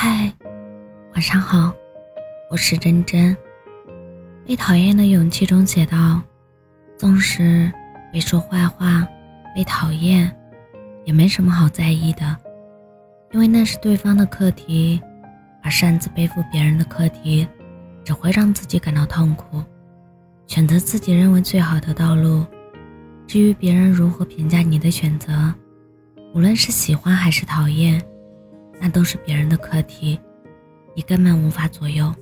嗨，晚上好，我是真真。被讨厌的勇气中写道：纵使被说坏话、被讨厌，也没什么好在意的，因为那是对方的课题，而擅自背负别人的课题，只会让自己感到痛苦。选择自己认为最好的道路，至于别人如何评价你的选择。无论是喜欢还是讨厌，那都是别人的课题，你根本无法左右。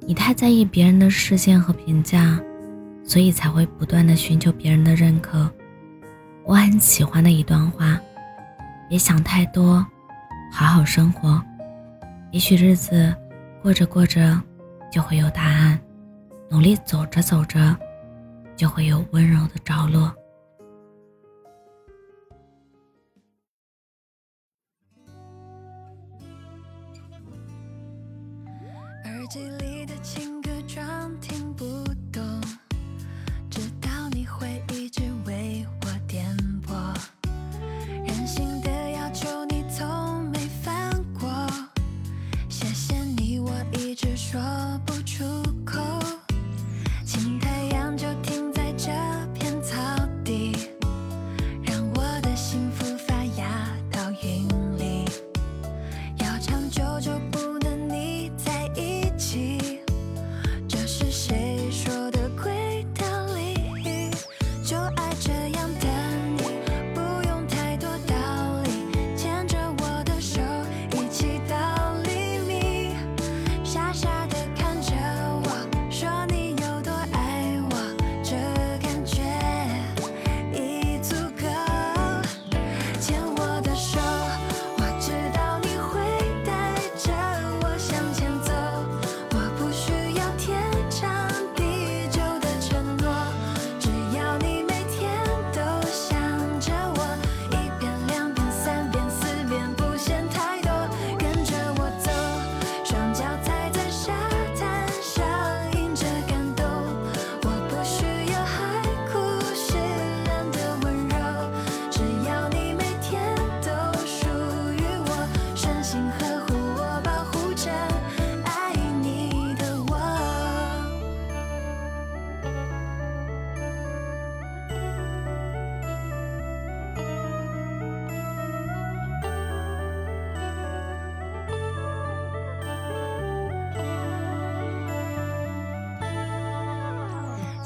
你太在意别人的视线和评价，所以才会不断的寻求别人的认可。我很喜欢的一段话：别想太多，好好生活。也许日子过着过着，就会有答案；努力走着走着，就会有温柔的着落。机里的情歌装听这样的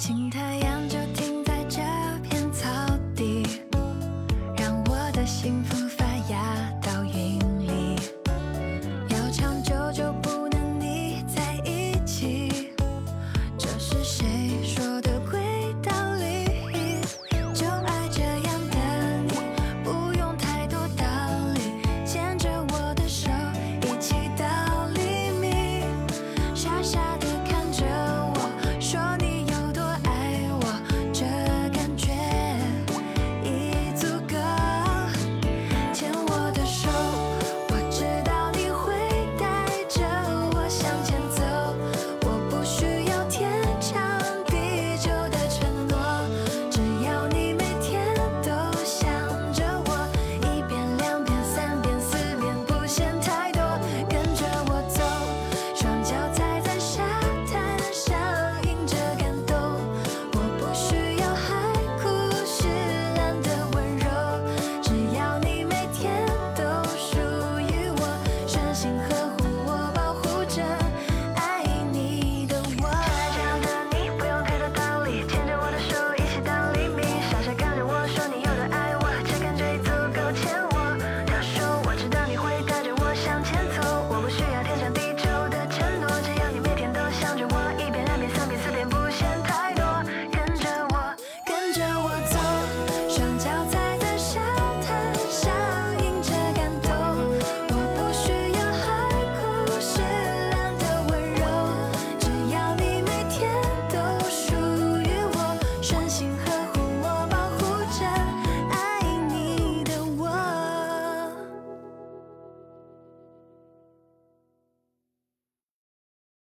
请太阳